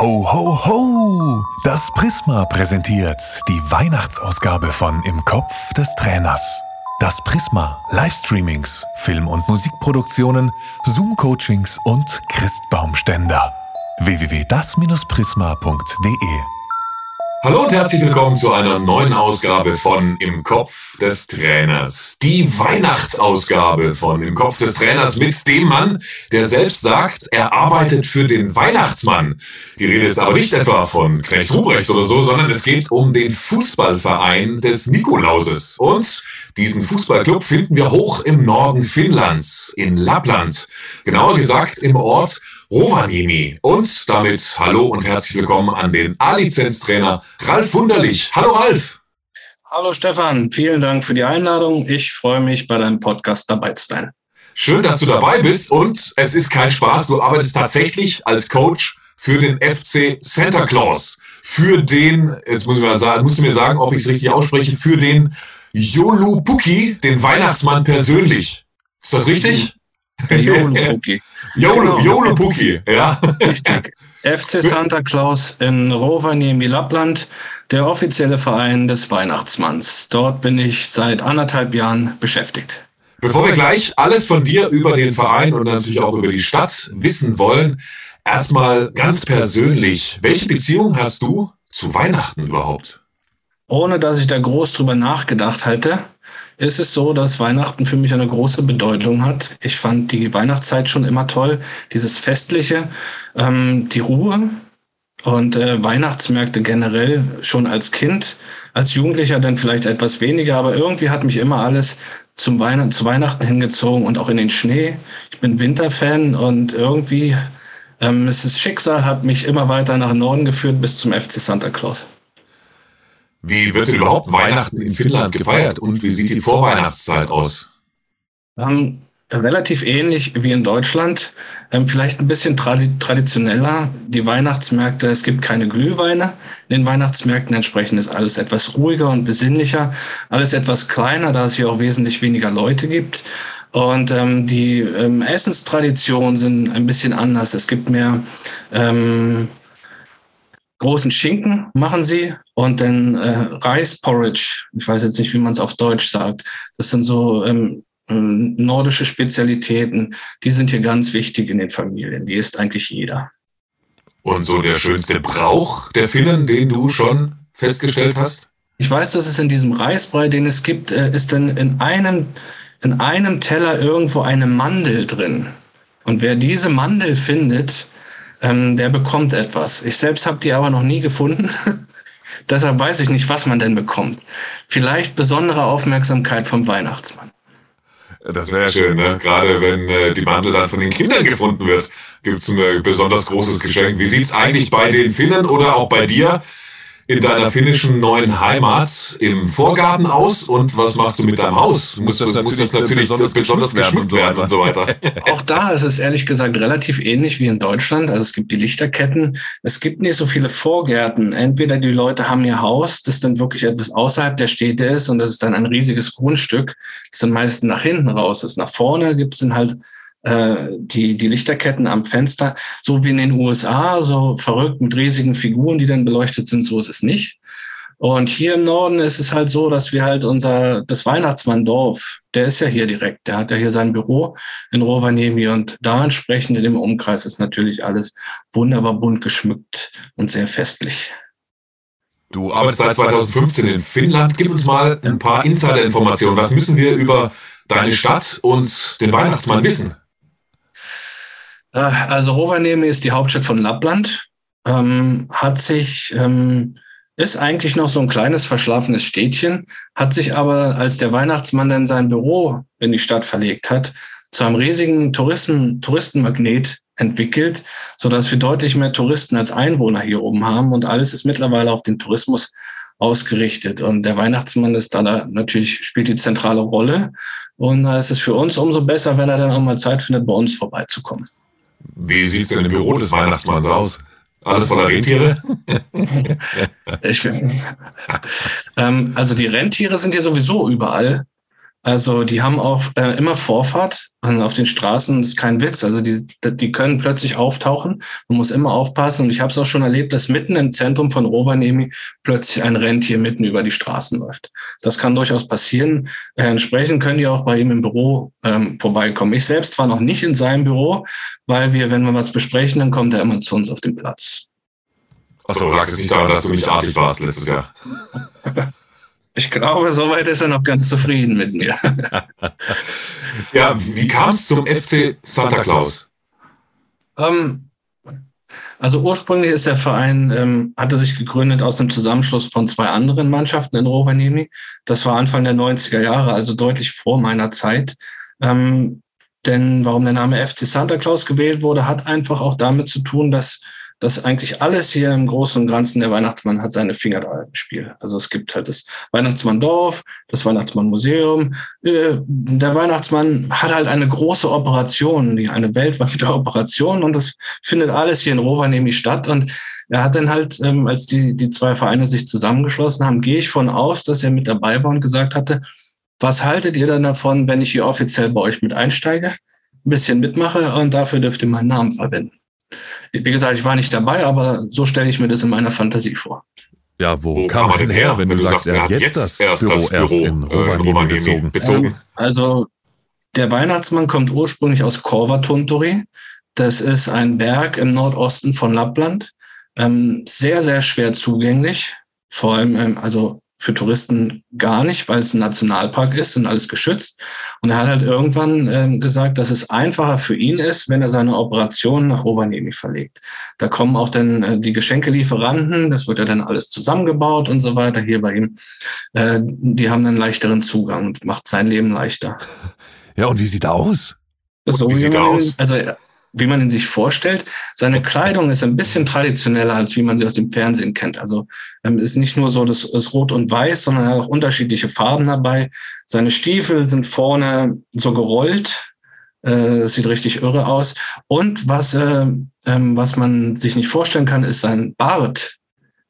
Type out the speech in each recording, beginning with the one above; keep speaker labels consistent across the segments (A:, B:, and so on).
A: Ho, ho, ho! Das Prisma präsentiert die Weihnachtsausgabe von Im Kopf des Trainers. Das Prisma Livestreamings, Film- und Musikproduktionen, Zoom-Coachings und Christbaumständer. www.das-prisma.de
B: Hallo und herzlich willkommen zu einer neuen Ausgabe von Im Kopf des Trainers. Die Weihnachtsausgabe von Im Kopf des Trainers mit dem Mann, der selbst sagt, er arbeitet für den Weihnachtsmann. Die Rede ist aber nicht etwa von Knecht Ruprecht oder so, sondern es geht um den Fußballverein des Nikolauses. Und diesen Fußballclub finden wir hoch im Norden Finnlands, in Lappland. Genauer gesagt im Ort Rovaniemi. Und damit hallo und herzlich willkommen an den A-Lizenz-Trainer Ralf Wunderlich. Hallo Ralf.
C: Hallo Stefan, vielen Dank für die Einladung. Ich freue mich, bei deinem Podcast dabei zu sein.
B: Schön, dass du dabei bist und es ist kein Spaß. Du arbeitest tatsächlich als Coach für den FC Santa Claus. Für den, jetzt muss ich mal sagen, musst du mir sagen, ob ich es richtig ausspreche, für den Yolupuki, den Weihnachtsmann persönlich. Ist das richtig?
C: Yolupuki.
B: Yolupuki, genau. ja.
C: Richtig. FC Santa Claus in Rovaniemi, Lappland, der offizielle Verein des Weihnachtsmanns. Dort bin ich seit anderthalb Jahren beschäftigt.
B: Bevor wir gleich alles von dir über den Verein und natürlich auch über die Stadt wissen wollen, erstmal ganz persönlich, welche Beziehung hast du zu Weihnachten überhaupt?
C: Ohne dass ich da groß drüber nachgedacht hätte, ist es so, dass Weihnachten für mich eine große Bedeutung hat. Ich fand die Weihnachtszeit schon immer toll, dieses Festliche, ähm, die Ruhe und äh, Weihnachtsmärkte generell schon als Kind, als Jugendlicher dann vielleicht etwas weniger, aber irgendwie hat mich immer alles zum Weihnachten, zu Weihnachten hingezogen und auch in den Schnee. Ich bin Winterfan und irgendwie ähm, es ist Schicksal hat mich immer weiter nach Norden geführt bis zum FC Santa Claus.
B: Wie wird überhaupt Weihnachten in Finnland gefeiert und wie sieht die Vorweihnachtszeit aus?
C: Ähm, relativ ähnlich wie in Deutschland, ähm, vielleicht ein bisschen tradi traditioneller. Die Weihnachtsmärkte, es gibt keine Glühweine. In den Weihnachtsmärkten entsprechend ist alles etwas ruhiger und besinnlicher, alles etwas kleiner, da es hier auch wesentlich weniger Leute gibt. Und ähm, die ähm, Essenstraditionen sind ein bisschen anders. Es gibt mehr ähm, großen Schinken machen sie und dann äh, Reisporridge. Ich weiß jetzt nicht, wie man es auf Deutsch sagt. Das sind so ähm, ähm, nordische Spezialitäten. Die sind hier ganz wichtig in den Familien. Die isst eigentlich jeder.
B: Und so der schönste Brauch der Finnen, den du schon festgestellt hast?
C: Ich weiß, dass es in diesem Reisbrei, den es gibt, äh, ist dann in einem, in einem Teller irgendwo eine Mandel drin. Und wer diese Mandel findet, ähm, der bekommt etwas. Ich selbst habe die aber noch nie gefunden. Deshalb weiß ich nicht, was man denn bekommt. Vielleicht besondere Aufmerksamkeit vom Weihnachtsmann.
B: Das wäre ja schön, ne? Gerade wenn äh, die Mandel dann von den Kindern gefunden wird, gibt es ein besonders großes Geschenk. Wie sieht's eigentlich bei den Finnen oder auch bei dir in deiner finnischen neuen Heimat im Vorgarten aus und was machst du mit deinem Haus? Muss das, muss das natürlich besonders, besonders geschmückt werden und so weiter.
C: Auch da ist es ehrlich gesagt relativ ähnlich wie in Deutschland. Also es gibt die Lichterketten. Es gibt nicht so viele Vorgärten. Entweder die Leute haben ihr Haus, das dann wirklich etwas außerhalb der Städte ist und das ist dann ein riesiges Grundstück. Das ist dann meistens nach hinten raus. Das nach vorne gibt es dann halt äh, die, die Lichterketten am Fenster, so wie in den USA, so verrückt mit riesigen Figuren, die dann beleuchtet sind, so ist es nicht. Und hier im Norden ist es halt so, dass wir halt unser, das Weihnachtsmanndorf, der ist ja hier direkt, der hat ja hier sein Büro in Rovaniemi und da entsprechend in dem Umkreis ist natürlich alles wunderbar bunt geschmückt und sehr festlich.
B: Du arbeitest seit 2015 in Finnland. Gib uns mal ein paar Insider-Informationen. Was müssen wir über deine Stadt und den Weihnachtsmann wissen?
C: Äh, also Rovaniemi ist die Hauptstadt von Lappland, ähm, hat sich, ähm, ist eigentlich noch so ein kleines verschlafenes Städtchen, hat sich aber, als der Weihnachtsmann dann sein Büro in die Stadt verlegt hat, zu einem riesigen Touristen, Touristenmagnet entwickelt, so dass wir deutlich mehr Touristen als Einwohner hier oben haben und alles ist mittlerweile auf den Tourismus ausgerichtet. Und der Weihnachtsmann ist da, da natürlich, spielt die zentrale Rolle. Und da ist es für uns umso besser, wenn er dann auch mal Zeit findet, bei uns vorbeizukommen.
B: Wie sieht es denn im Büro des Weihnachtsmanns aus? Alles voller Rentiere?
C: ich, ähm, also die Rentiere sind ja sowieso überall. Also die haben auch äh, immer Vorfahrt auf den Straßen. Das ist kein Witz. Also die, die können plötzlich auftauchen. Man muss immer aufpassen. Und ich habe es auch schon erlebt, dass mitten im Zentrum von Rovaniemi plötzlich ein Rentier mitten über die Straßen läuft. Das kann durchaus passieren. Äh, entsprechend können die auch bei ihm im Büro ähm, vorbeikommen. Ich selbst war noch nicht in seinem Büro, weil wir, wenn wir was besprechen, dann kommt er immer zu uns auf den Platz.
B: Achso, lag es nicht daran, dass du nicht artig warst letztes Jahr?
C: Ich glaube, soweit ist er noch ganz zufrieden mit mir.
B: ja, wie kam es zum FC Santa Claus?
C: Ähm, also ursprünglich ist der Verein, ähm, hatte sich gegründet aus dem Zusammenschluss von zwei anderen Mannschaften in Rovaniemi. Das war Anfang der 90er Jahre, also deutlich vor meiner Zeit. Ähm, denn warum der Name FC Santa Claus gewählt wurde, hat einfach auch damit zu tun, dass dass eigentlich alles hier im Großen und Ganzen, der Weihnachtsmann hat seine Finger da im Spiel. Also es gibt halt das Weihnachtsmann-Dorf, das Weihnachtsmann-Museum. Äh, der Weihnachtsmann hat halt eine große Operation, eine weltweite Operation und das findet alles hier in Rovaniemi statt. Und er hat dann halt, ähm, als die, die zwei Vereine sich zusammengeschlossen haben, gehe ich von aus, dass er mit dabei war und gesagt hatte, was haltet ihr denn davon, wenn ich hier offiziell bei euch mit einsteige, ein bisschen mitmache und dafür dürft ihr meinen Namen verwenden? Wie gesagt, ich war nicht dabei, aber so stelle ich mir das in meiner Fantasie vor.
A: Ja, wo, wo kam er denn her, wenn, wenn du sagst, er hat jetzt, das erst Büro, das Büro erst in Rovaniemi äh, bezogen? bezogen.
C: Ähm, also der Weihnachtsmann kommt ursprünglich aus Korvatunturi. Das ist ein Berg im Nordosten von Lappland. Ähm, sehr, sehr schwer zugänglich. Vor allem, ähm, also für Touristen gar nicht, weil es ein Nationalpark ist und alles geschützt. Und er hat halt irgendwann äh, gesagt, dass es einfacher für ihn ist, wenn er seine Operation nach Rovaniemi verlegt. Da kommen auch dann äh, die Geschenkelieferanten, das wird ja dann alles zusammengebaut und so weiter hier bei ihm. Äh, die haben dann leichteren Zugang und macht sein Leben leichter.
A: Ja, und wie sieht er aus?
C: So wie sieht er aus? Also wie man ihn sich vorstellt. Seine Kleidung ist ein bisschen traditioneller, als wie man sie aus dem Fernsehen kennt. Also ähm, ist nicht nur so das, das Rot und Weiß, sondern er hat auch unterschiedliche Farben dabei. Seine Stiefel sind vorne so gerollt. Äh, sieht richtig irre aus. Und was, äh, ähm, was man sich nicht vorstellen kann, ist sein Bart.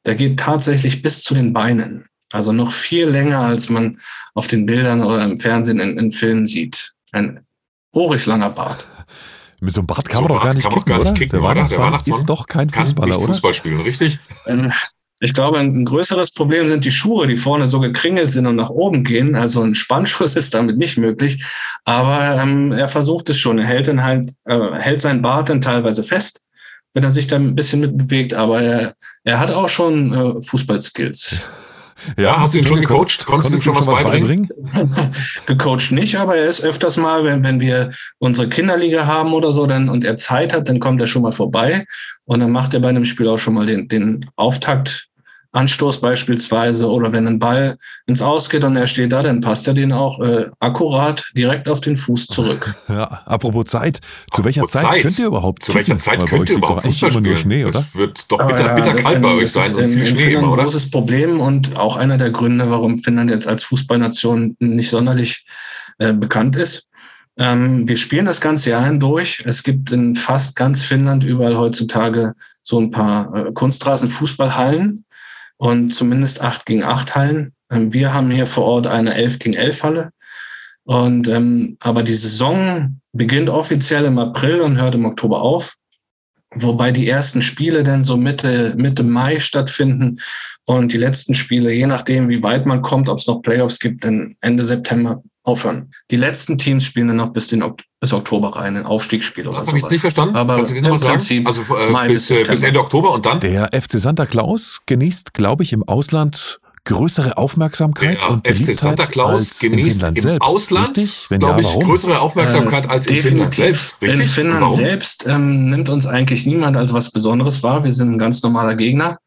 C: Der geht tatsächlich bis zu den Beinen. Also noch viel länger, als man auf den Bildern oder im Fernsehen in, in Filmen sieht. Ein urig langer Bart.
A: Mit so einem Bart kann so man doch gar nicht, kicken, gar nicht kicken, Der, Weihnachtsmann der Weihnachtsmann ist doch kein Fußballer,
B: kann nicht Fußball spielen, richtig?
C: Ähm, ich glaube, ein größeres Problem sind die Schuhe, die vorne so gekringelt sind und nach oben gehen. Also ein Spannschuss ist damit nicht möglich. Aber ähm, er versucht es schon. Er hält dann halt, äh, hält seinen Bart dann teilweise fest, wenn er sich da ein bisschen mitbewegt. Aber er, er hat auch schon äh, Fußballskills.
B: Ja, hast du ihn schon gecoacht? Konntest du ihm schon was beibringen?
C: gecoacht nicht, aber er ist öfters mal, wenn, wenn wir unsere Kinderliga haben oder so, dann und er Zeit hat, dann kommt er schon mal vorbei und dann macht er bei einem Spiel auch schon mal den, den Auftakt Anstoß beispielsweise oder wenn ein Ball ins Aus geht und er steht da, dann passt er den auch äh, akkurat direkt auf den Fuß zurück.
A: Ja, apropos Zeit, zu welcher Zeit, Zeit, könnt ihr überhaupt
B: Zu welcher Zeit könnt ihr überhaupt Fußball spielen? Nur Schnee, oder? Das wird doch bitter, ja, bitter kalt bei euch sein
C: und viel Schnee immer, oder? ein großes Problem und auch einer der Gründe, warum Finnland jetzt als Fußballnation nicht sonderlich äh, bekannt ist. Ähm, wir spielen das ganze Jahr hindurch. Es gibt in fast ganz Finnland überall heutzutage so ein paar äh, Kunstrasen-Fußballhallen und zumindest acht gegen acht Hallen. Ähm, wir haben hier vor Ort eine elf gegen elf Halle. Und ähm, aber die Saison beginnt offiziell im April und hört im Oktober auf, wobei die ersten Spiele dann so Mitte Mitte Mai stattfinden und die letzten Spiele, je nachdem wie weit man kommt, ob es noch Playoffs gibt, dann Ende September aufhören. Die letzten Teams spielen dann noch bis, den, bis Oktober rein, ein Aufstiegsspiel
B: das oder so. Habe ich nicht verstanden? Aber Kannst du den nochmal sagen? Also äh, bis, bis, bis Ende Oktober und dann?
A: Der FC Santa Claus genießt, glaube ich, im Ausland größere Aufmerksamkeit der und Beliebtheit FC
B: Santa Claus genießt im selbst. Ausland, glaube ich, größere Aufmerksamkeit äh, als in Finnland selbst.
C: Richtig? In Finnland selbst ähm, nimmt uns eigentlich niemand als was Besonderes wahr. Wir sind ein ganz normaler Gegner,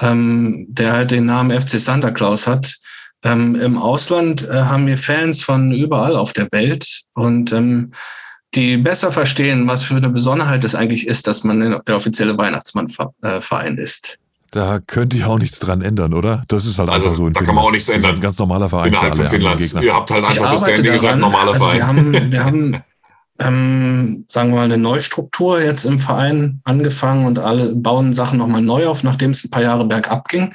C: ähm, der halt den Namen FC Santa Claus hat. Ähm, Im Ausland äh, haben wir Fans von überall auf der Welt und ähm, die besser verstehen, was für eine Besonderheit es eigentlich ist, dass man der offizielle Weihnachtsmannverein äh, ist.
A: Da könnte ich auch nichts dran ändern, oder? Das ist halt
B: also,
A: einfach so.
B: In da Finnland. kann man auch nichts ändern.
A: Ein ganz normaler Verein.
B: Innerhalb von Finnland. Ihr habt halt einfach das Standing gesagt, normaler
C: also
B: Verein.
C: Wir haben, wir haben ähm, sagen wir mal, eine Neustruktur jetzt im Verein angefangen und alle bauen Sachen nochmal neu auf, nachdem es ein paar Jahre bergab ging.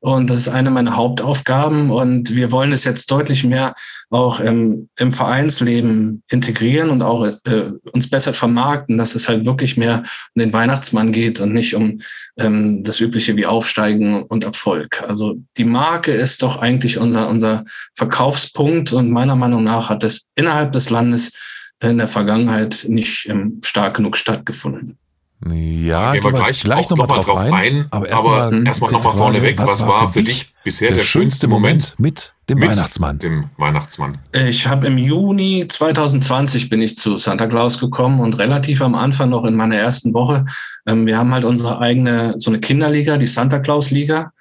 C: Und das ist eine meiner Hauptaufgaben. Und wir wollen es jetzt deutlich mehr auch im, im Vereinsleben integrieren und auch äh, uns besser vermarkten, dass es halt wirklich mehr um den Weihnachtsmann geht und nicht um ähm, das Übliche wie Aufsteigen und Erfolg. Also die Marke ist doch eigentlich unser, unser Verkaufspunkt. Und meiner Meinung nach hat es innerhalb des Landes in der Vergangenheit nicht ähm, stark genug stattgefunden.
B: Ja, gehen wir gleich, gleich nochmal noch mal drauf ein, ein aber erstmal erst nochmal vorneweg, was, was war für dich bisher der, der schönste Moment
A: mit dem mit Weihnachtsmann?
B: Dem Weihnachtsmann.
C: Ich habe im Juni 2020 bin ich zu Santa Claus gekommen und relativ am Anfang noch in meiner ersten Woche. Ähm, wir haben halt unsere eigene so eine Kinderliga, die Santa Claus Liga.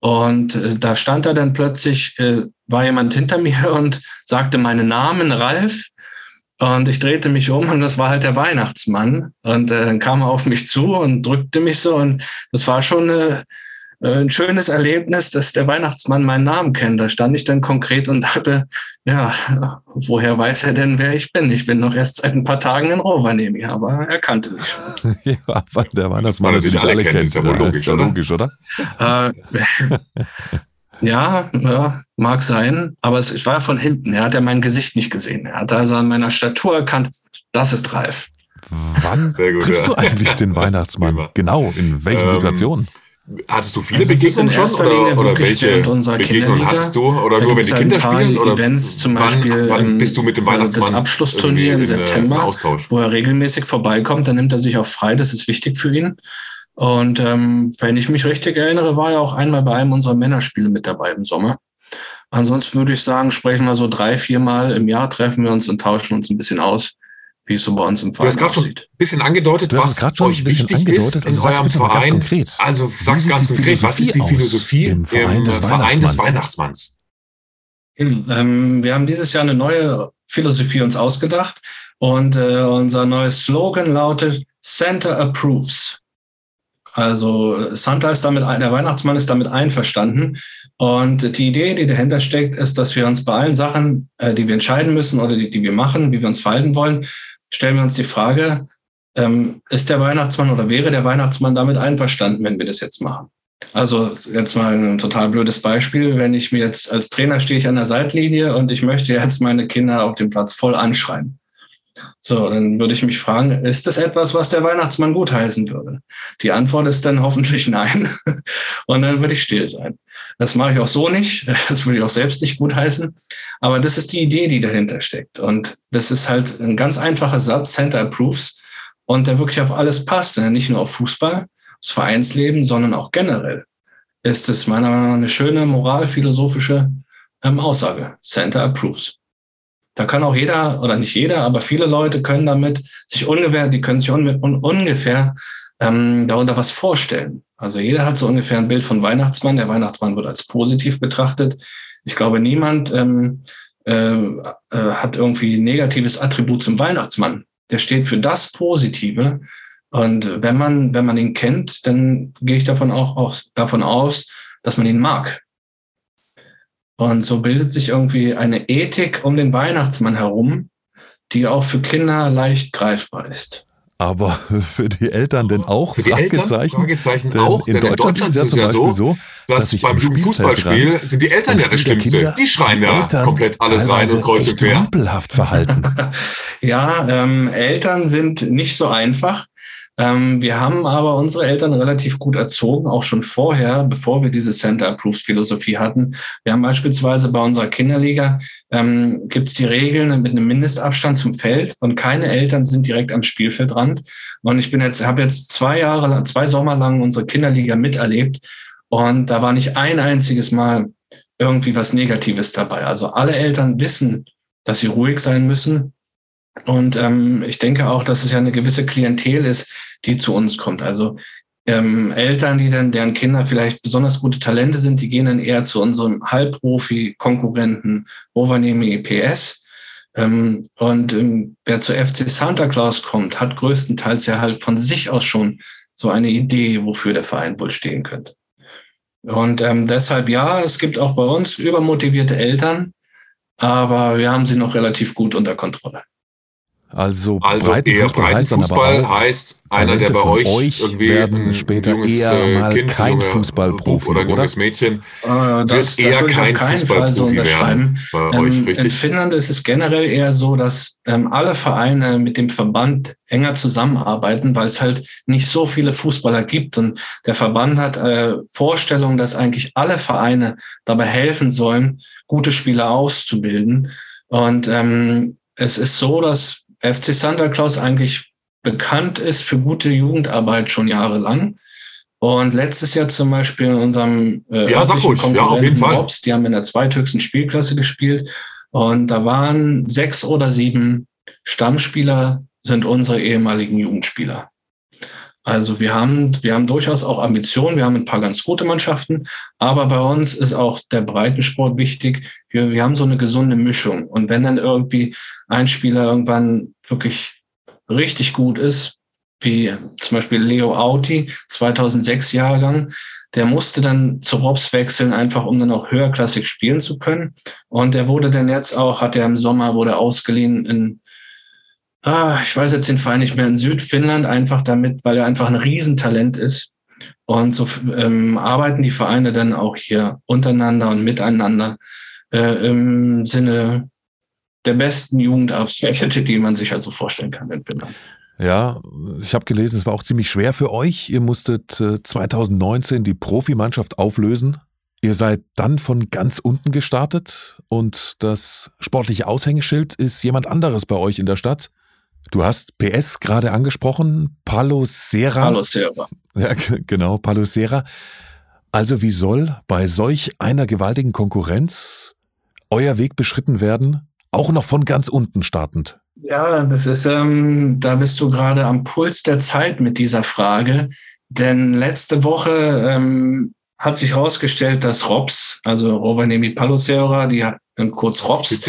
C: Und äh, da stand er dann plötzlich, äh, war jemand hinter mir und sagte meinen Namen, Ralf. Und ich drehte mich um und das war halt der Weihnachtsmann. Und äh, dann kam er auf mich zu und drückte mich so. Und das war schon äh, ein schönes Erlebnis, dass der Weihnachtsmann meinen Namen kennt. Da stand ich dann konkret und dachte, ja, woher weiß er denn, wer ich bin? Ich bin noch erst seit ein paar Tagen in Rovaniemi, aber er kannte mich schon.
A: ja, weil der Weihnachtsmann natürlich alle, alle kennt. Ist ja wohl logisch, oder? Logisch, oder? Äh,
C: Ja, ja, mag sein, aber es, ich war von hinten. Er hat ja mein Gesicht nicht gesehen. Er hat also an meiner Statur erkannt, das ist Ralf.
A: Wann gut, triffst ja. du eigentlich den Weihnachtsmann? genau, in welchen ähm, Situationen?
B: Hattest du viele also Begegnungen schon oder, oder welche Begegnungen hattest du? Oder nur wenn die Kinder spielen? Oder
C: Events zum Beispiel,
B: wann, wann bist du mit dem Weihnachtsmann?
C: Das Abschlussturnier im äh, September, wo er regelmäßig vorbeikommt, dann nimmt er sich auch frei, das ist wichtig für ihn. Und ähm, wenn ich mich richtig erinnere, war er auch einmal bei einem unserer Männerspiele mit dabei im Sommer. Ansonsten würde ich sagen, sprechen wir so drei, viermal im Jahr, treffen wir uns und tauschen uns ein bisschen aus, wie es so bei uns im Verein
B: aussieht. Du hast gerade schon ein bisschen angedeutet, was euch wichtig ist in also eurem Verein. Konkret. Also sag's ganz konkret, was ist die Philosophie im Verein, des, Verein des Weihnachtsmanns?
C: Ähm, wir haben dieses Jahr eine neue Philosophie uns ausgedacht und äh, unser neues Slogan lautet Center Approves. Also Santa ist damit, der Weihnachtsmann ist damit einverstanden. Und die Idee, die dahinter steckt, ist, dass wir uns bei allen Sachen, äh, die wir entscheiden müssen oder die, die wir machen, wie wir uns verhalten wollen, stellen wir uns die Frage, ähm, ist der Weihnachtsmann oder wäre der Weihnachtsmann damit einverstanden, wenn wir das jetzt machen? Also jetzt mal ein total blödes Beispiel. Wenn ich mir jetzt als Trainer stehe ich an der Seitlinie und ich möchte jetzt meine Kinder auf dem Platz voll anschreien. So, dann würde ich mich fragen, ist das etwas, was der Weihnachtsmann gutheißen würde? Die Antwort ist dann hoffentlich nein. Und dann würde ich still sein. Das mache ich auch so nicht. Das würde ich auch selbst nicht gutheißen. Aber das ist die Idee, die dahinter steckt. Und das ist halt ein ganz einfacher Satz, Center Approves. Und der wirklich auf alles passt. Nicht nur auf Fußball, das Vereinsleben, sondern auch generell ist es meiner Meinung nach eine schöne moralphilosophische ähm, Aussage. Center Approves. Da kann auch jeder, oder nicht jeder, aber viele Leute können damit sich ungefähr, die können sich un, un, ungefähr ähm, darunter was vorstellen. Also jeder hat so ungefähr ein Bild von Weihnachtsmann. Der Weihnachtsmann wird als positiv betrachtet. Ich glaube, niemand ähm, äh, äh, hat irgendwie negatives Attribut zum Weihnachtsmann. Der steht für das Positive. Und wenn man, wenn man ihn kennt, dann gehe ich davon auch, auch davon aus, dass man ihn mag. Und so bildet sich irgendwie eine Ethik um den Weihnachtsmann herum, die auch für Kinder leicht greifbar ist.
A: Aber für die Eltern denn auch?
B: Für die Eltern? Fragezeichen auch.
A: In, Deutschland, in Deutschland ist es ja so, so
B: dass, dass beim Jugendfußballspiel sind die Eltern ja das Schlimmste. Die schreien ja komplett alles rein und kreuz und quer.
A: verhalten.
C: ja, ähm, Eltern sind nicht so einfach. Ähm, wir haben aber unsere Eltern relativ gut erzogen, auch schon vorher, bevor wir diese Center Approved Philosophie hatten. Wir haben beispielsweise bei unserer Kinderliga ähm, gibt es die Regeln mit einem Mindestabstand zum Feld und keine Eltern sind direkt am Spielfeldrand. Und ich bin jetzt, habe jetzt zwei Jahre, zwei Sommer lang unsere Kinderliga miterlebt und da war nicht ein einziges Mal irgendwie was Negatives dabei. Also alle Eltern wissen, dass sie ruhig sein müssen, und ähm, ich denke auch, dass es ja eine gewisse Klientel ist, die zu uns kommt. Also ähm, Eltern, die dann, deren Kinder vielleicht besonders gute Talente sind, die gehen dann eher zu unserem Halbprofi-Konkurrenten Rovaniemi EPS. Ähm, und ähm, wer zu FC Santa Claus kommt, hat größtenteils ja halt von sich aus schon so eine Idee, wofür der Verein wohl stehen könnte. Und ähm, deshalb ja, es gibt auch bei uns übermotivierte Eltern, aber wir haben sie noch relativ gut unter Kontrolle.
B: Also, also Breitenfußball, heißt, Fußball heißt einer, der bei euch, euch irgendwie
A: werden später junges, eher äh, mal kind, kein Fußballprofi
B: oder ein junges Mädchen
C: äh, das, wird eher das kein Fußballprofi so werden bei ähm, euch, richtig? In Finnland ist es generell eher so, dass ähm, alle Vereine mit dem Verband enger zusammenarbeiten, weil es halt nicht so viele Fußballer gibt und der Verband hat äh, Vorstellungen, dass eigentlich alle Vereine dabei helfen sollen, gute Spieler auszubilden. Und ähm, es ist so, dass FC Santa Claus eigentlich bekannt ist für gute Jugendarbeit schon jahrelang. Und letztes Jahr zum Beispiel in unserem
B: äh, ja, sag ruhig. ja, auf jeden Fall. Robs,
C: die haben in der zweithöchsten Spielklasse gespielt. Und da waren sechs oder sieben Stammspieler, sind unsere ehemaligen Jugendspieler. Also wir haben, wir haben durchaus auch Ambitionen, wir haben ein paar ganz gute Mannschaften, aber bei uns ist auch der Breitensport wichtig. Wir, wir haben so eine gesunde Mischung. Und wenn dann irgendwie ein Spieler irgendwann wirklich richtig gut ist, wie zum Beispiel Leo Auti, 2006 Jahrgang, der musste dann zu Robs wechseln, einfach um dann auch höherklassig spielen zu können. Und der wurde dann jetzt auch, hat er im Sommer, wurde ausgeliehen in ah, ich weiß jetzt den Verein nicht mehr, in Südfinnland, einfach damit, weil er einfach ein Riesentalent ist. Und so ähm, arbeiten die Vereine dann auch hier untereinander und miteinander äh, im Sinne der besten Jugendabschnitte, die man sich also vorstellen kann in Finnland.
A: Ja, ich habe gelesen, es war auch ziemlich schwer für euch. Ihr musstet äh, 2019 die Profimannschaft auflösen. Ihr seid dann von ganz unten gestartet und das sportliche Aushängeschild ist jemand anderes bei euch in der Stadt. Du hast PS gerade angesprochen, Palo Serra.
C: Palo Serra.
A: Ja, genau, Palo Serra. Also wie soll bei solch einer gewaltigen Konkurrenz euer Weg beschritten werden, auch noch von ganz unten startend?
C: Ja, das ist, ähm, da bist du gerade am Puls der Zeit mit dieser Frage. Denn letzte Woche ähm, hat sich herausgestellt, dass Robs, also Rovaniemi Palosera, die hat kurz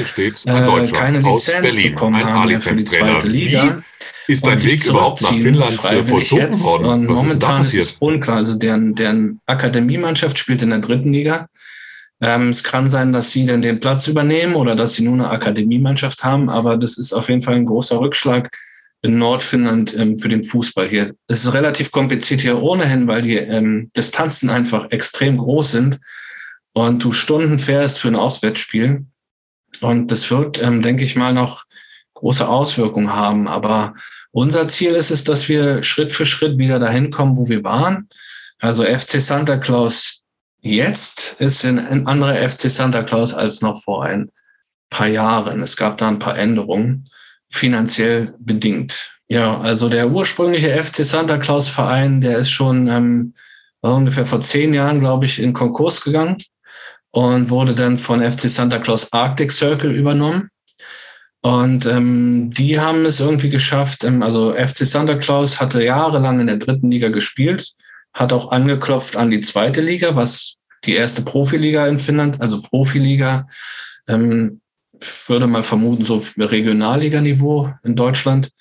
B: steht, äh,
C: keine Lizenz bekommen
B: ein
C: haben für die zweite Liga.
B: Wie ist dein Weg überhaupt nach Finnland vollzogen worden?
C: Und Was momentan ist, ist, es unklar. Also deren, deren Akademiemannschaft spielt in der dritten Liga. Ähm, es kann sein, dass sie dann den Platz übernehmen oder dass sie nur eine Akademiemannschaft haben, aber das ist auf jeden Fall ein großer Rückschlag in Nordfinnland ähm, für den Fußball hier. Es ist relativ kompliziert hier ohnehin, weil die ähm, Distanzen einfach extrem groß sind und du Stunden fährst für ein Auswärtsspiel. Und das wird, ähm, denke ich mal, noch große Auswirkungen haben. Aber unser Ziel ist es, dass wir Schritt für Schritt wieder dahin kommen, wo wir waren. Also FC Santa Claus jetzt ist ein anderer FC Santa Claus als noch vor ein paar Jahren. Es gab da ein paar Änderungen finanziell bedingt. Ja, also der ursprüngliche FC Santa Claus Verein, der ist schon ähm, ungefähr vor zehn Jahren, glaube ich, in Konkurs gegangen und wurde dann von FC Santa Claus Arctic Circle übernommen. Und ähm, die haben es irgendwie geschafft. Ähm, also FC Santa Claus hatte jahrelang in der dritten Liga gespielt, hat auch angeklopft an die zweite Liga, was die erste Profiliga in Finnland, also Profiliga, ähm, würde mal vermuten, so Regionalliganiveau in Deutschland.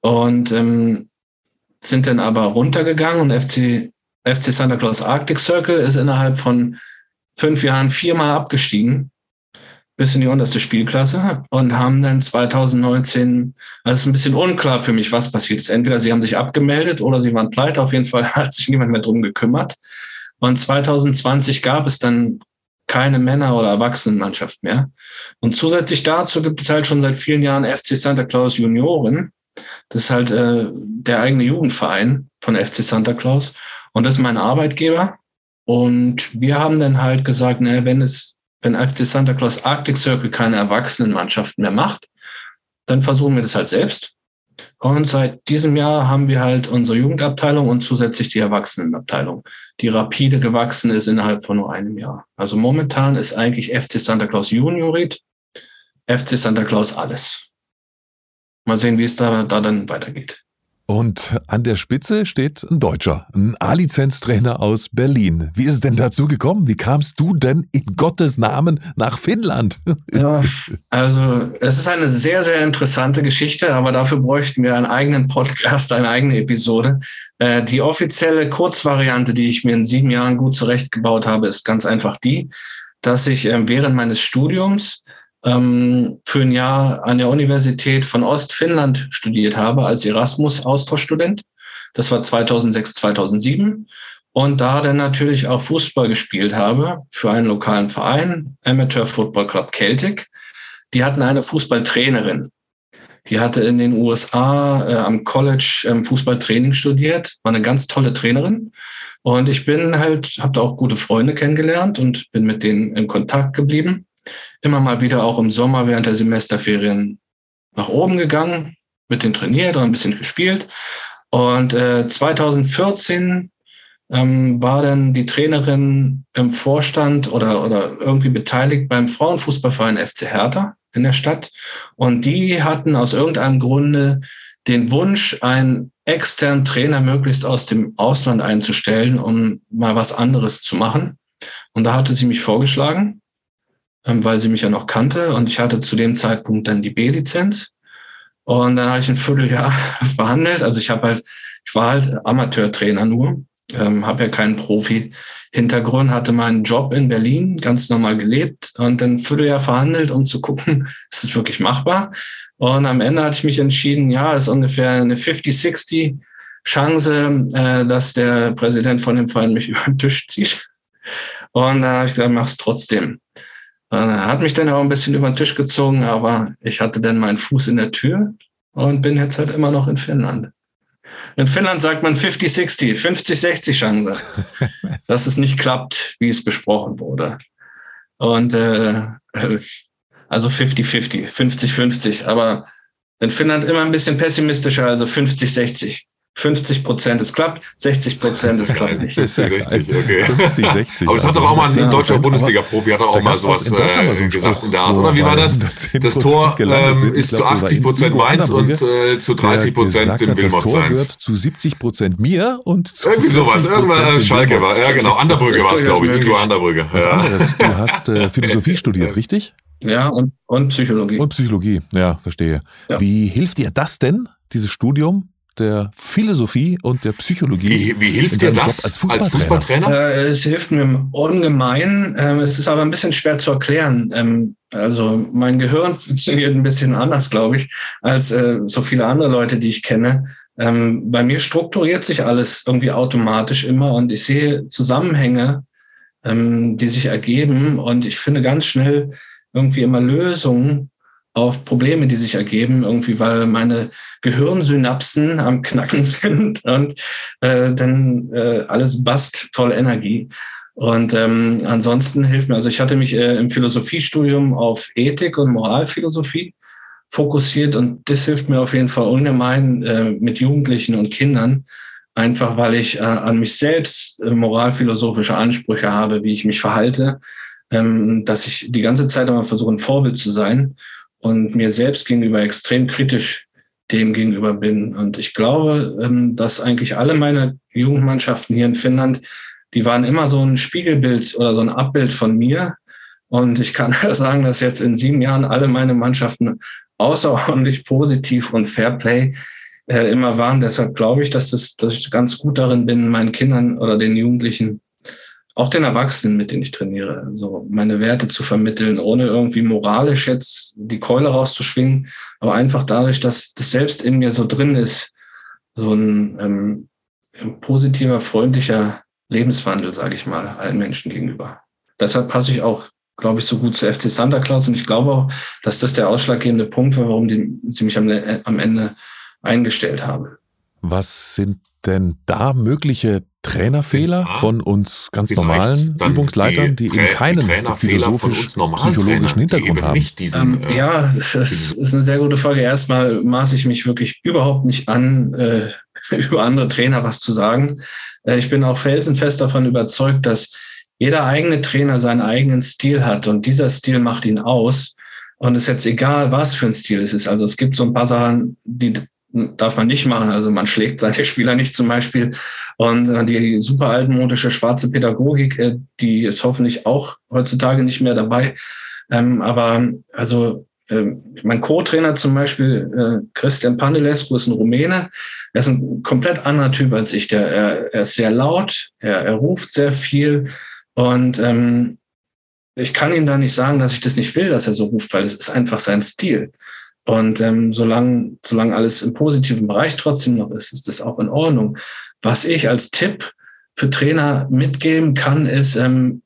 C: Und ähm, sind dann aber runtergegangen und FC, FC Santa Claus Arctic Circle ist innerhalb von fünf Jahren viermal abgestiegen bis in die unterste Spielklasse und haben dann 2019, also es ist ein bisschen unklar für mich, was passiert ist. Entweder sie haben sich abgemeldet oder sie waren pleite. Auf jeden Fall hat sich niemand mehr drum gekümmert. Und 2020 gab es dann keine Männer- oder Erwachsenenmannschaft mehr. Und zusätzlich dazu gibt es halt schon seit vielen Jahren FC Santa Claus Junioren. Das ist halt äh, der eigene Jugendverein von FC Santa Claus. Und das ist mein Arbeitgeber. Und wir haben dann halt gesagt, ne, wenn es, wenn FC Santa Claus Arctic Circle keine Erwachsenenmannschaften mehr macht, dann versuchen wir das halt selbst. Und seit diesem Jahr haben wir halt unsere Jugendabteilung und zusätzlich die Erwachsenenabteilung, die rapide gewachsen ist innerhalb von nur einem Jahr. Also momentan ist eigentlich FC Santa Claus Juniorit, FC Santa Claus alles. Mal sehen, wie es da, da dann weitergeht.
A: Und an der Spitze steht ein Deutscher, ein A-Lizenz-Trainer aus Berlin. Wie ist es denn dazu gekommen? Wie kamst du denn in Gottes Namen nach Finnland?
C: Ja, also es ist eine sehr, sehr interessante Geschichte, aber dafür bräuchten wir einen eigenen Podcast, eine eigene Episode. Äh, die offizielle Kurzvariante, die ich mir in sieben Jahren gut zurechtgebaut habe, ist ganz einfach die, dass ich ähm, während meines Studiums ähm, für ein Jahr an der Universität von Ostfinnland studiert habe als Erasmus-Austauschstudent. Das war 2006, 2007. Und da dann natürlich auch Fußball gespielt habe für einen lokalen Verein, Amateur Football Club Celtic. Die hatten eine Fußballtrainerin. Die hatte in den USA äh, am College ähm, Fußballtraining studiert, war eine ganz tolle Trainerin. Und ich bin halt, habe da auch gute Freunde kennengelernt und bin mit denen in Kontakt geblieben. Immer mal wieder auch im Sommer während der Semesterferien nach oben gegangen, mit denen trainiert und ein bisschen gespielt. Und äh, 2014 ähm, war dann die Trainerin im Vorstand oder, oder irgendwie beteiligt beim Frauenfußballverein FC Hertha in der Stadt. Und die hatten aus irgendeinem Grunde den Wunsch, einen externen Trainer möglichst aus dem Ausland einzustellen, um mal was anderes zu machen. Und da hatte sie mich vorgeschlagen, weil sie mich ja noch kannte. Und ich hatte zu dem Zeitpunkt dann die B-Lizenz. Und dann habe ich ein Vierteljahr verhandelt. Also ich habe halt, ich war halt Amateurtrainer nur, ähm, habe ja keinen Profi-Hintergrund, hatte meinen Job in Berlin ganz normal gelebt und dann ein Vierteljahr verhandelt, um zu gucken, ist es wirklich machbar? Und am Ende hatte ich mich entschieden, ja, ist ungefähr eine 50-60 Chance, äh, dass der Präsident von dem Verein mich über den Tisch zieht. Und dann habe ich gesagt, mach's trotzdem. Er hat mich dann auch ein bisschen über den Tisch gezogen, aber ich hatte dann meinen Fuß in der Tür und bin jetzt halt immer noch in Finnland. In Finnland sagt man 50-60, 50-60 Chance, dass es nicht klappt, wie es besprochen wurde. Und äh, also 50-50, 50-50, aber in Finnland immer ein bisschen pessimistischer, also 50-60. 50 Prozent, es klappt, 60 Prozent, es klappt nicht.
B: 50, 60, okay. 50, 60. Aber es hat doch auch mal ein deutscher Bundesliga-Profi, hat doch auch mal sowas äh, so gesagt in der Art, oder wie war das? Das Tor ähm, ist zu 80 Prozent Mainz und äh, zu 30 Prozent im Wilmots Das Tor gehört
D: zu 70 Prozent mir und
B: zu Irgendwie sowas, irgendwann äh, Schalke war, ja genau, Anderbrügge war es, glaube ich, irgendwo Anderbrügge.
D: Was anderes, du hast äh, Philosophie studiert, richtig?
C: Ja, und, und Psychologie.
D: Und Psychologie, ja, verstehe. Ja. Wie hilft dir das denn, dieses Studium? Der Philosophie und der Psychologie.
B: Wie, wie hilft dir das als Fußballtrainer? Als Fußballtrainer?
C: Äh, es hilft mir ungemein. Ähm, es ist aber ein bisschen schwer zu erklären. Ähm, also mein Gehirn funktioniert ein bisschen anders, glaube ich, als äh, so viele andere Leute, die ich kenne. Ähm, bei mir strukturiert sich alles irgendwie automatisch immer und ich sehe Zusammenhänge, ähm, die sich ergeben und ich finde ganz schnell irgendwie immer Lösungen auf Probleme, die sich ergeben, irgendwie, weil meine Gehirnsynapsen am Knacken sind und äh, dann äh, alles bast voll Energie. Und ähm, ansonsten hilft mir, also ich hatte mich äh, im Philosophiestudium auf Ethik und Moralphilosophie fokussiert und das hilft mir auf jeden Fall ungemein äh, mit Jugendlichen und Kindern, einfach weil ich äh, an mich selbst äh, moralphilosophische Ansprüche habe, wie ich mich verhalte, ähm, dass ich die ganze Zeit immer versuche, ein Vorbild zu sein und mir selbst gegenüber extrem kritisch dem gegenüber bin. Und ich glaube, ähm, dass eigentlich alle meine Jugendmannschaften hier in Finnland, die waren immer so ein Spiegelbild oder so ein Abbild von mir. Und ich kann sagen, dass jetzt in sieben Jahren alle meine Mannschaften außerordentlich positiv und Fairplay äh, immer waren. Deshalb glaube ich, dass, das, dass ich ganz gut darin bin, meinen Kindern oder den Jugendlichen auch den Erwachsenen, mit denen ich trainiere, so meine Werte zu vermitteln, ohne irgendwie moralisch jetzt die Keule rauszuschwingen, aber einfach dadurch, dass das selbst in mir so drin ist, so ein, ähm, positiver, freundlicher Lebenswandel, sage ich mal, allen Menschen gegenüber. Deshalb passe ich auch, glaube ich, so gut zu FC Santa Claus und ich glaube auch, dass das der ausschlaggebende Punkt war, warum die, sie mich am, am Ende eingestellt haben.
D: Was sind denn da mögliche Trainerfehler ja, von uns ganz normalen Übungsleitern, die, die eben keinen philosophisch-psychologischen Hintergrund haben?
C: Diesen, ähm, äh, ja, das ist eine sehr gute Frage. Erstmal maße ich mich wirklich überhaupt nicht an, äh, über andere Trainer was zu sagen. Äh, ich bin auch felsenfest davon überzeugt, dass jeder eigene Trainer seinen eigenen Stil hat und dieser Stil macht ihn aus. Und es ist jetzt egal, was für ein Stil es ist. Also es gibt so ein paar Sachen, die darf man nicht machen. Also man schlägt seine Spieler nicht zum Beispiel. Und äh, die super altmodische schwarze Pädagogik, äh, die ist hoffentlich auch heutzutage nicht mehr dabei. Ähm, aber also ähm, mein Co-Trainer zum Beispiel, äh, Christian Pandelescu, ist ein Rumäne. Er ist ein komplett anderer Typ als ich. Er, ist sehr laut, er, er ruft sehr viel und ähm, ich kann ihm da nicht sagen, dass ich das nicht will, dass er so ruft, weil es ist einfach sein Stil. Und ähm, solange, solange alles im positiven Bereich trotzdem noch ist, ist das auch in Ordnung. Was ich als Tipp für Trainer mitgeben kann, ist, ähm,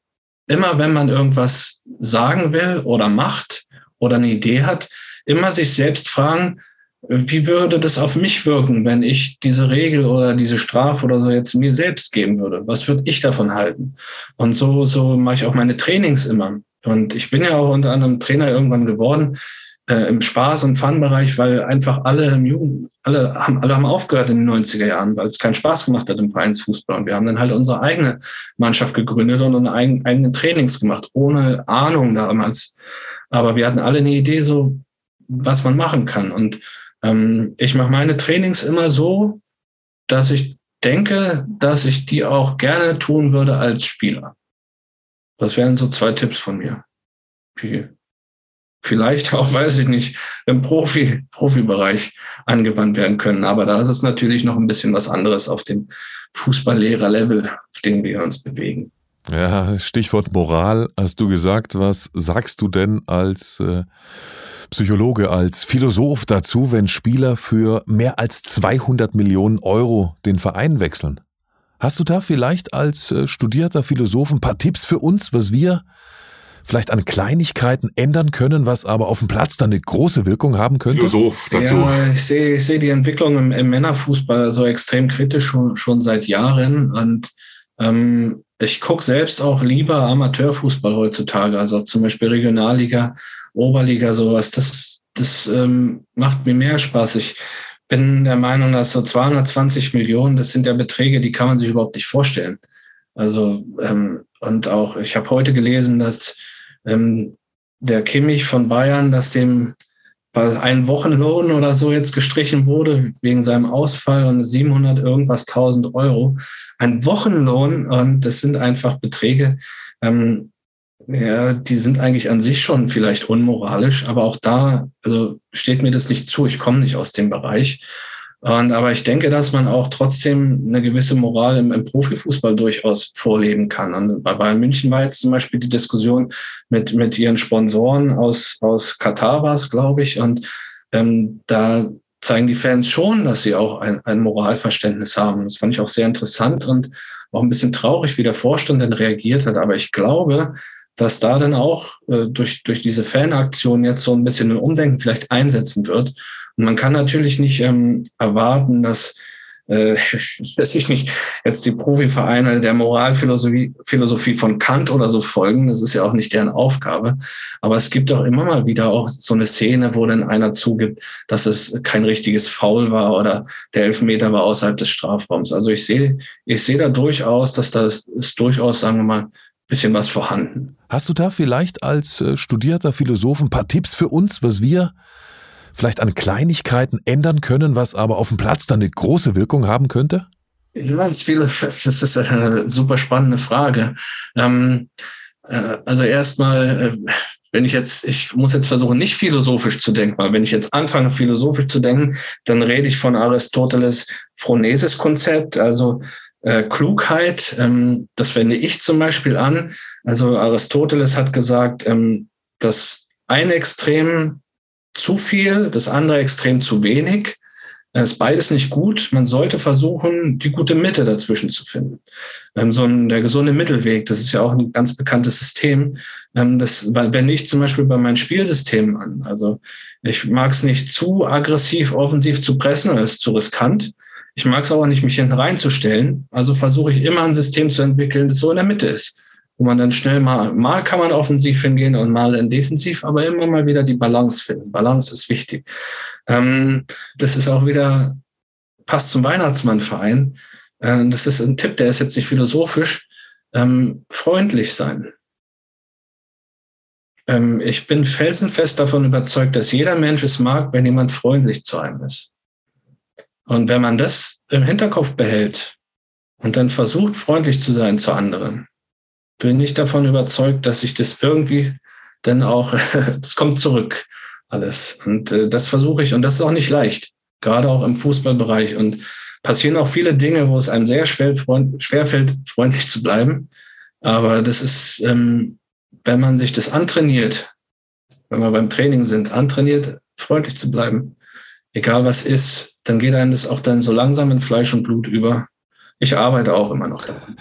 C: immer wenn man irgendwas sagen will oder macht oder eine Idee hat, immer sich selbst fragen, wie würde das auf mich wirken, wenn ich diese Regel oder diese Strafe oder so jetzt mir selbst geben würde? Was würde ich davon halten? Und so, so mache ich auch meine Trainings immer. Und ich bin ja auch unter anderem Trainer irgendwann geworden äh, im Spaß- und Fun-Bereich, weil einfach alle im Jugend, alle haben, alle haben aufgehört in den 90er Jahren, weil es keinen Spaß gemacht hat im Vereinsfußball. Und wir haben dann halt unsere eigene Mannschaft gegründet und unsere eigenen, Trainings gemacht, ohne Ahnung damals. Aber wir hatten alle eine Idee, so was man machen kann. Und ähm, ich mache meine Trainings immer so, dass ich denke, dass ich die auch gerne tun würde als Spieler. Das wären so zwei Tipps von mir. Vielleicht auch, weiß ich nicht, im Profi, Profibereich angewandt werden können. Aber da ist es natürlich noch ein bisschen was anderes auf dem Fußballlehrer-Level, auf dem wir uns bewegen.
D: Ja, Stichwort Moral hast du gesagt. Was sagst du denn als äh, Psychologe, als Philosoph dazu, wenn Spieler für mehr als 200 Millionen Euro den Verein wechseln? Hast du da vielleicht als äh, studierter Philosoph ein paar Tipps für uns, was wir vielleicht an Kleinigkeiten ändern können, was aber auf dem Platz dann eine große Wirkung haben könnte?
C: Philosoph dazu. Ja, ich sehe, ich sehe die Entwicklung im, im Männerfußball so extrem kritisch schon, schon seit Jahren und ähm, ich gucke selbst auch lieber Amateurfußball heutzutage, also zum Beispiel Regionalliga Oberliga, sowas, das, das ähm, macht mir mehr Spaß. Ich bin der Meinung, dass so 220 Millionen, das sind ja Beträge, die kann man sich überhaupt nicht vorstellen. Also, ähm, und auch, ich habe heute gelesen, dass ähm, der Kimmich von Bayern, dass dem ein Wochenlohn oder so jetzt gestrichen wurde wegen seinem Ausfall und 700 irgendwas 1000 Euro. Ein Wochenlohn und das sind einfach Beträge, ähm, ja, die sind eigentlich an sich schon vielleicht unmoralisch, aber auch da, also steht mir das nicht zu. Ich komme nicht aus dem Bereich. Und, aber ich denke, dass man auch trotzdem eine gewisse Moral im, im Profifußball durchaus vorleben kann. Und bei Bayern München war jetzt zum Beispiel die Diskussion mit, mit ihren Sponsoren aus, aus Katar war es, glaube ich. Und ähm, da zeigen die Fans schon, dass sie auch ein, ein Moralverständnis haben. Das fand ich auch sehr interessant und auch ein bisschen traurig, wie der Vorstand dann reagiert hat. Aber ich glaube, dass da dann auch äh, durch, durch diese Fanaktion jetzt so ein bisschen ein Umdenken vielleicht einsetzen wird. Und man kann natürlich nicht ähm, erwarten, dass, äh, dass ich nicht jetzt die Profivereine der Moralphilosophie Philosophie von Kant oder so folgen. Das ist ja auch nicht deren Aufgabe. Aber es gibt auch immer mal wieder auch so eine Szene, wo dann einer zugibt, dass es kein richtiges Foul war oder der Elfmeter war außerhalb des Strafraums. Also ich sehe, ich sehe da durchaus, dass das ist durchaus, sagen wir mal, bisschen was vorhanden.
D: Hast du da vielleicht als äh, studierter Philosoph ein paar Tipps für uns, was wir vielleicht an Kleinigkeiten ändern können, was aber auf dem Platz dann eine große Wirkung haben könnte?
C: Ja, das ist eine super spannende Frage. Ähm, äh, also erstmal, äh, wenn ich jetzt, ich muss jetzt versuchen, nicht philosophisch zu denken, weil wenn ich jetzt anfange, philosophisch zu denken, dann rede ich von Aristoteles Phronesis-Konzept, also äh, Klugheit, ähm, das wende ich zum Beispiel an. Also Aristoteles hat gesagt, ähm, dass ein Extrem zu viel, das andere Extrem zu wenig. Es ist beides nicht gut. Man sollte versuchen, die gute Mitte dazwischen zu finden. Ähm, so ein, der gesunde Mittelweg, das ist ja auch ein ganz bekanntes System. Ähm, das wende ich zum Beispiel bei meinen Spielsystemen an. Also ich mag es nicht zu aggressiv, offensiv zu pressen, das ist zu riskant. Ich mag es aber nicht, mich hinten reinzustellen. Also versuche ich immer ein System zu entwickeln, das so in der Mitte ist. Wo man dann schnell mal, mal kann man offensiv hingehen und mal in defensiv, aber immer mal wieder die Balance finden. Balance ist wichtig. Ähm, das ist auch wieder, passt zum Weihnachtsmannverein. Äh, das ist ein Tipp, der ist jetzt nicht philosophisch. Ähm, freundlich sein. Ähm, ich bin felsenfest davon überzeugt, dass jeder Mensch es mag, wenn jemand freundlich zu einem ist. Und wenn man das im Hinterkopf behält und dann versucht, freundlich zu sein zu anderen, bin ich davon überzeugt, dass sich das irgendwie dann auch, es kommt zurück, alles. Und äh, das versuche ich und das ist auch nicht leicht, gerade auch im Fußballbereich. Und passieren auch viele Dinge, wo es einem sehr schwer, freund, schwer fällt, freundlich zu bleiben. Aber das ist, ähm, wenn man sich das antrainiert, wenn wir beim Training sind, antrainiert, freundlich zu bleiben, egal was ist, dann geht einem das auch dann so langsam in Fleisch und Blut über. Ich arbeite auch immer noch daran.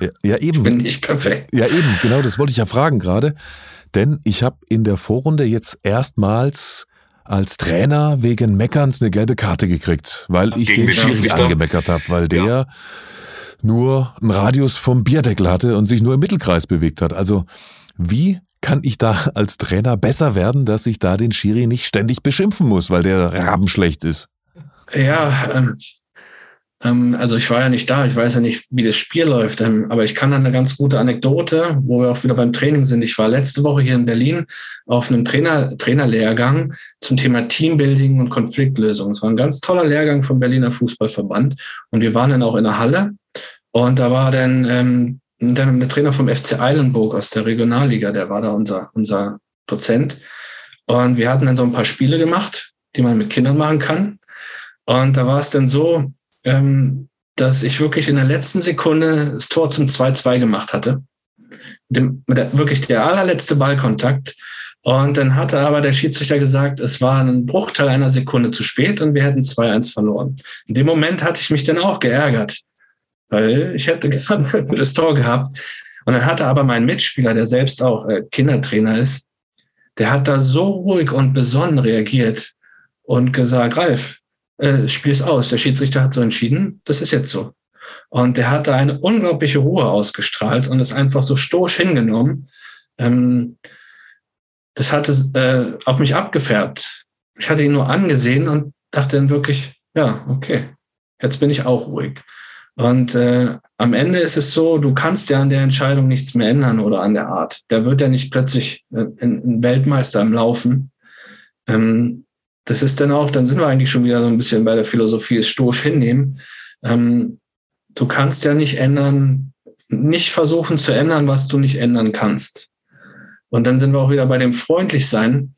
D: Ja, ja eben.
C: Ich bin nicht perfekt.
D: Ja, eben, genau, das wollte ich ja fragen gerade. Denn ich habe in der Vorrunde jetzt erstmals als Trainer wegen Meckerns eine gelbe Karte gekriegt, weil ich
B: Gegen
D: den
B: den
D: Schiri
B: Schiedsrichter?
D: angemeckert habe, weil der
B: Ja.
D: nur einen Radius vom Bierdeckel hatte und sich nur im Mittelkreis bewegt hat. Also wie kann ich da als Trainer besser werden, dass ich da den Schiri nicht ständig beschimpfen muss, weil der rabenschlecht ist?
C: Ja, ähm, ähm, also ich war ja nicht da, ich weiß ja nicht, wie das Spiel läuft, ähm, aber ich kann da eine ganz gute Anekdote, wo wir auch wieder beim Training sind. Ich war letzte Woche hier in Berlin auf einem Trainer, Trainerlehrgang zum Thema Teambuilding und Konfliktlösung. Es war ein ganz toller Lehrgang vom Berliner Fußballverband und wir waren dann auch in der Halle und da war dann ähm, dann der Trainer vom FC Eilenburg aus der Regionalliga, der war da unser, unser Dozent. Und wir hatten dann so ein paar Spiele gemacht, die man mit Kindern machen kann. Und da war es dann so, ähm, dass ich wirklich in der letzten Sekunde das Tor zum 2-2 gemacht hatte. Dem, der, wirklich der allerletzte Ballkontakt. Und dann hatte aber der Schiedsrichter gesagt, es war ein Bruchteil einer Sekunde zu spät und wir hätten 2-1 verloren. In dem Moment hatte ich mich dann auch geärgert, weil ich hätte gerne das Tor gehabt. Und dann hatte aber mein Mitspieler, der selbst auch äh, Kindertrainer ist, der hat da so ruhig und besonnen reagiert und gesagt, Ralf, äh, spiel's aus. Der Schiedsrichter hat so entschieden, das ist jetzt so. Und der hat da eine unglaubliche Ruhe ausgestrahlt und es einfach so stoisch hingenommen. Ähm, das hatte äh, auf mich abgefärbt. Ich hatte ihn nur angesehen und dachte dann wirklich, ja, okay, jetzt bin ich auch ruhig. Und äh, am Ende ist es so, du kannst ja an der Entscheidung nichts mehr ändern oder an der Art. Der wird ja nicht plötzlich äh, ein Weltmeister im Laufen. Ähm, das ist dann auch, dann sind wir eigentlich schon wieder so ein bisschen bei der Philosophie, es stoisch hinnehmen. Ähm, du kannst ja nicht ändern, nicht versuchen zu ändern, was du nicht ändern kannst. Und dann sind wir auch wieder bei dem freundlich sein.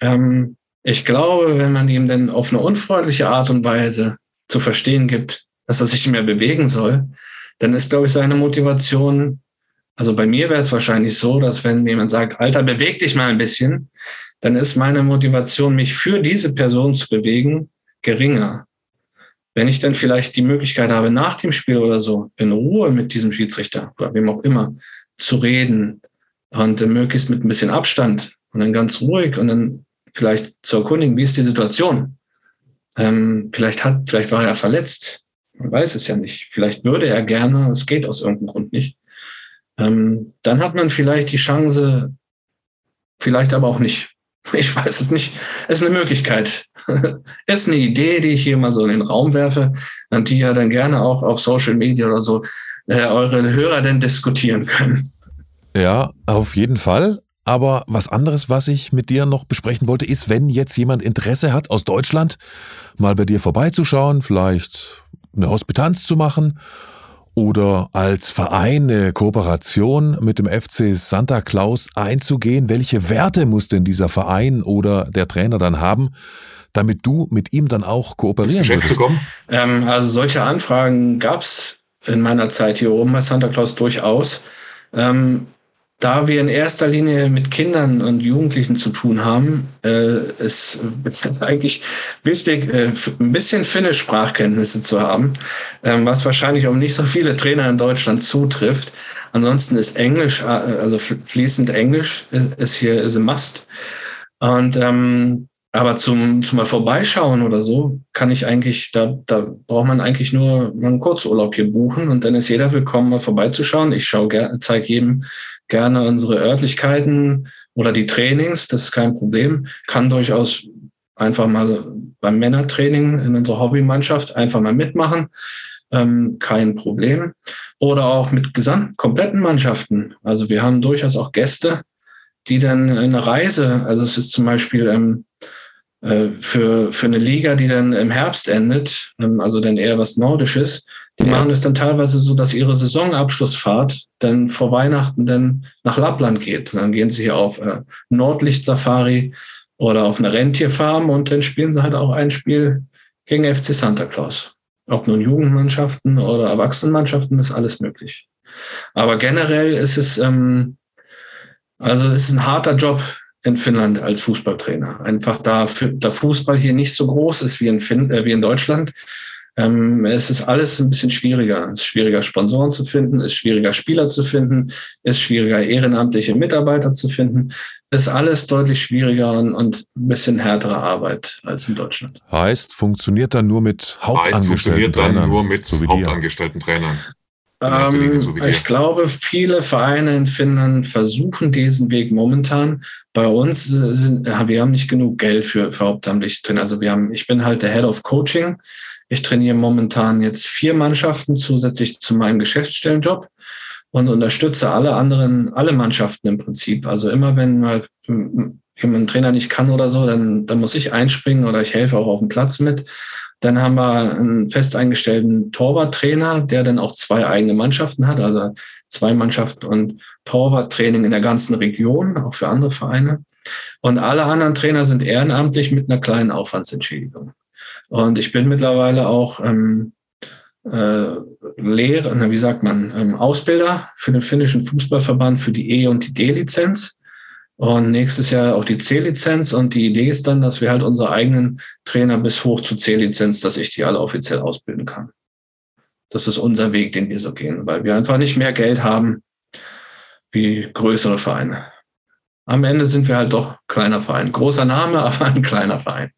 C: Ähm, ich glaube, wenn man ihm dann auf eine unfreundliche Art und Weise zu verstehen gibt, dass er sich mehr bewegen soll, dann ist, glaube ich, seine Motivation, also bei mir wäre es wahrscheinlich so, dass wenn jemand sagt, Alter, beweg dich mal ein bisschen, dann ist meine Motivation, mich für diese Person zu bewegen, geringer. Wenn ich dann vielleicht die Möglichkeit habe, nach dem Spiel oder so in Ruhe mit diesem Schiedsrichter oder wem auch immer zu reden und äh, möglichst mit ein bisschen Abstand und dann ganz ruhig und dann vielleicht zu erkundigen, wie ist die Situation? Ähm, vielleicht hat, vielleicht war er verletzt. Man weiß es ja nicht. Vielleicht würde er gerne, es geht aus irgendeinem Grund nicht. Ähm, dann hat man vielleicht die Chance, vielleicht aber auch nicht. Ich weiß es nicht. Es ist eine Möglichkeit. Es ist eine Idee, die ich hier mal so in den Raum werfe und die ja dann gerne auch auf Social Media oder so äh, eure Hörer dann diskutieren können.
D: Ja, auf jeden Fall. Aber was anderes, was ich mit dir noch besprechen wollte, ist, wenn jetzt jemand Interesse hat aus Deutschland, mal bei dir vorbeizuschauen, vielleicht eine Hospitanz zu machen oder als Verein eine Kooperation mit dem FC Santa Claus einzugehen. Welche Werte muss denn dieser Verein oder der Trainer dann haben, damit du mit ihm dann auch kooperieren
B: zu
D: würdest?
B: kommen?
C: Ähm, also solche Anfragen gab es in meiner Zeit hier oben bei Santa Claus durchaus. Ähm, da wir in erster Linie mit Kindern und Jugendlichen zu tun haben, äh, ist eigentlich wichtig, äh, ein bisschen Finnisch-Sprachkenntnisse zu haben, ähm, was wahrscheinlich auf nicht so viele Trainer in Deutschland zutrifft. Ansonsten ist Englisch, äh, also fließend Englisch, ist hier ist ein Must. Und ähm, aber zum, zum mal vorbeischauen oder so, kann ich eigentlich, da, da braucht man eigentlich nur einen Kurzurlaub hier buchen und dann ist jeder willkommen, mal vorbeizuschauen. Ich schaue zeige jedem gerne unsere Örtlichkeiten oder die Trainings, das ist kein Problem. Kann durchaus einfach mal beim Männertraining in unserer Hobbymannschaft einfach mal mitmachen. Ähm, kein Problem. Oder auch mit gesamt kompletten Mannschaften. Also wir haben durchaus auch Gäste, die dann eine Reise, also es ist zum Beispiel ähm, äh, für, für eine Liga, die dann im Herbst endet, ähm, also dann eher was Nordisches, die machen es dann teilweise so, dass ihre Saisonabschlussfahrt dann vor Weihnachten dann nach Lappland geht. Und dann gehen sie hier auf äh, Nordlicht-Safari oder auf eine Rentierfarm und dann spielen sie halt auch ein Spiel gegen FC Santa Claus. Ob nun Jugendmannschaften oder Erwachsenenmannschaften, ist alles möglich. Aber generell ist es, ähm, Also es ist ein harter Job in Finnland als Fußballtrainer. Einfach da, da Fußball hier nicht so groß ist wie in, fin äh, wie in Deutschland, ähm, es ist alles ein bisschen schwieriger. Es ist schwieriger, Sponsoren zu finden, es ist schwieriger, Spieler zu finden, es ist schwieriger, ehrenamtliche Mitarbeiter zu finden. Es ist alles deutlich schwieriger und, und ein bisschen härtere Arbeit als in Deutschland.
D: Heißt, funktioniert dann nur mit Hauptangestellten heißt, funktioniert
B: dann nur mit so Hauptangestellten Trainern.
C: Ähm, so ich glaube, viele Vereine in Finnland versuchen diesen Weg momentan. Bei uns äh, sind, wir haben nicht genug Geld für, für hauptamtliche Trainer. Also wir haben, ich bin halt der Head of Coaching. Ich trainiere momentan jetzt vier Mannschaften zusätzlich zu meinem Geschäftsstellenjob und unterstütze alle anderen, alle Mannschaften im Prinzip. Also immer wenn mal jemand ein Trainer nicht kann oder so, dann, dann muss ich einspringen oder ich helfe auch auf dem Platz mit. Dann haben wir einen fest eingestellten Torwarttrainer, der dann auch zwei eigene Mannschaften hat, also zwei Mannschaften und Torwarttraining in der ganzen Region, auch für andere Vereine. Und alle anderen Trainer sind ehrenamtlich mit einer kleinen Aufwandsentschädigung. Und ich bin mittlerweile auch ähm, äh, Lehrer, wie sagt man, ähm, Ausbilder für den finnischen Fußballverband für die E- und die D-Lizenz. Und nächstes Jahr auch die C-Lizenz. Und die Idee ist dann, dass wir halt unsere eigenen Trainer bis hoch zur C-Lizenz, dass ich die alle offiziell ausbilden kann. Das ist unser Weg, den wir so gehen, weil wir einfach nicht mehr Geld haben wie größere Vereine. Am Ende sind wir halt doch kleiner Verein. Großer Name, aber ein kleiner Verein.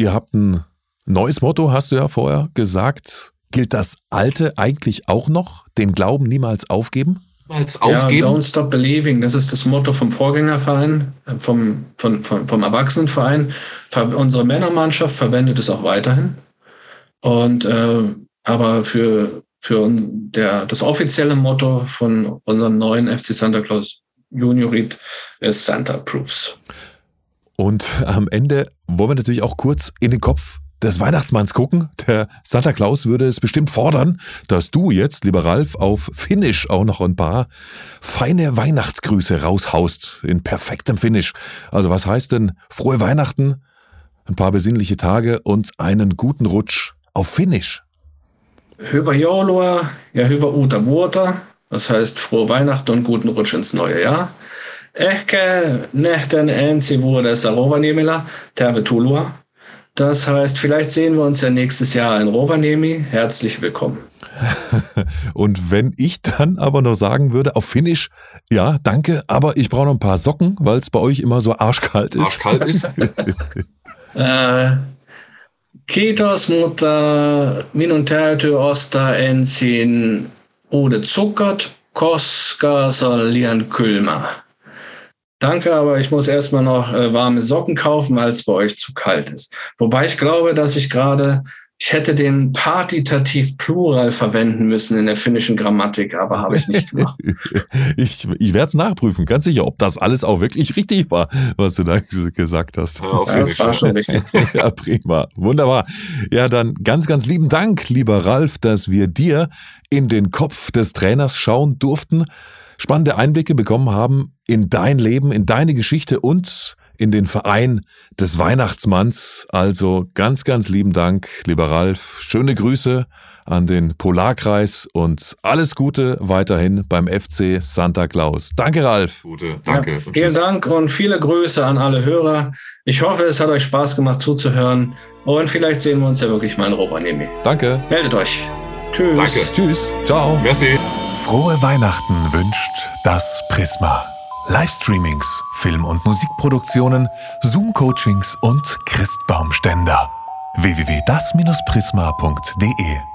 D: Ihr habt ein neues Motto, hast du ja vorher gesagt. Gilt das alte eigentlich auch noch? Den Glauben niemals aufgeben?
C: Niemals aufgeben? Ja, don't stop believing. Das ist das Motto vom Vorgängerverein, äh, vom, vom, vom, vom Erwachsenenverein. Unsere Männermannschaft verwendet es auch weiterhin. Und äh, aber für, für der, das offizielle Motto von unserem neuen FC Santa Claus Juniorit ist Santa Proofs.
D: Und am Ende wollen wir natürlich auch kurz in den Kopf des Weihnachtsmanns gucken. Der Santa Claus würde es bestimmt fordern, dass du jetzt, lieber Ralf, auf Finnisch auch noch ein paar feine Weihnachtsgrüße raushaust. In perfektem Finnisch. Also was heißt denn frohe Weihnachten, ein paar besinnliche Tage und einen guten Rutsch auf Finnisch?
C: Hyvä joulua ja hyvä uutta vuotta. Das heißt frohe Weihnachten und guten Rutsch ins neue Jahr. Ehkä nähden ensi vuodessa Rovaniemellä, tervetuloa. Das heißt, vielleicht sehen wir uns ja nächstes Jahr in Rovaniemi. Herzlich willkommen.
D: Und wenn ich dann aber noch sagen würde auf Finnisch, ja, danke, aber ich brauche noch ein paar Socken, weil es bei euch immer so arschkalt ist.
B: Arschkalt ist.
C: äh, kiitos, mutta minun täytyy ostaa ensin uudet sukat, koska se on liian kylmä. Danke, aber ich muss erstmal noch äh, warme Socken kaufen, weil es bei euch zu kalt ist. Wobei ich glaube, dass ich gerade, ich hätte den Partitativ Plural verwenden müssen in der finnischen Grammatik, aber habe ich nicht gemacht.
D: ich ich werde es nachprüfen, ganz sicher, ob das alles auch wirklich richtig war, was du da gesagt hast.
C: Ja, das war schon richtig.
D: ja, prima. Wunderbar. Ja, dann ganz, ganz lieben Dank, lieber Ralf, dass wir dir in den Kopf des Trainers schauen durften spannende Einblicke bekommen haben in dein Leben, in deine Geschichte und in den Verein des Weihnachtsmanns. Also ganz, ganz lieben Dank, lieber Ralf. Schöne Grüße an den Polarkreis und alles Gute weiterhin beim FC Santa Claus. Danke, Ralf.
B: Gute, danke.
C: Ja, vielen Dank und viele Grüße an alle Hörer. Ich hoffe, es hat euch Spaß gemacht zuzuhören und vielleicht sehen wir uns ja wirklich mal in Rovaniemi.
D: Danke.
C: Meldet euch. Tschüss.
D: Danke. Tschüss. Ciao.
B: Merci.
A: Frohe Weihnachten wünscht das Prisma. Livestreamings, Film- und Musikproduktionen, Zoom-Coachings und Christbaumständer. www.das-prisma.de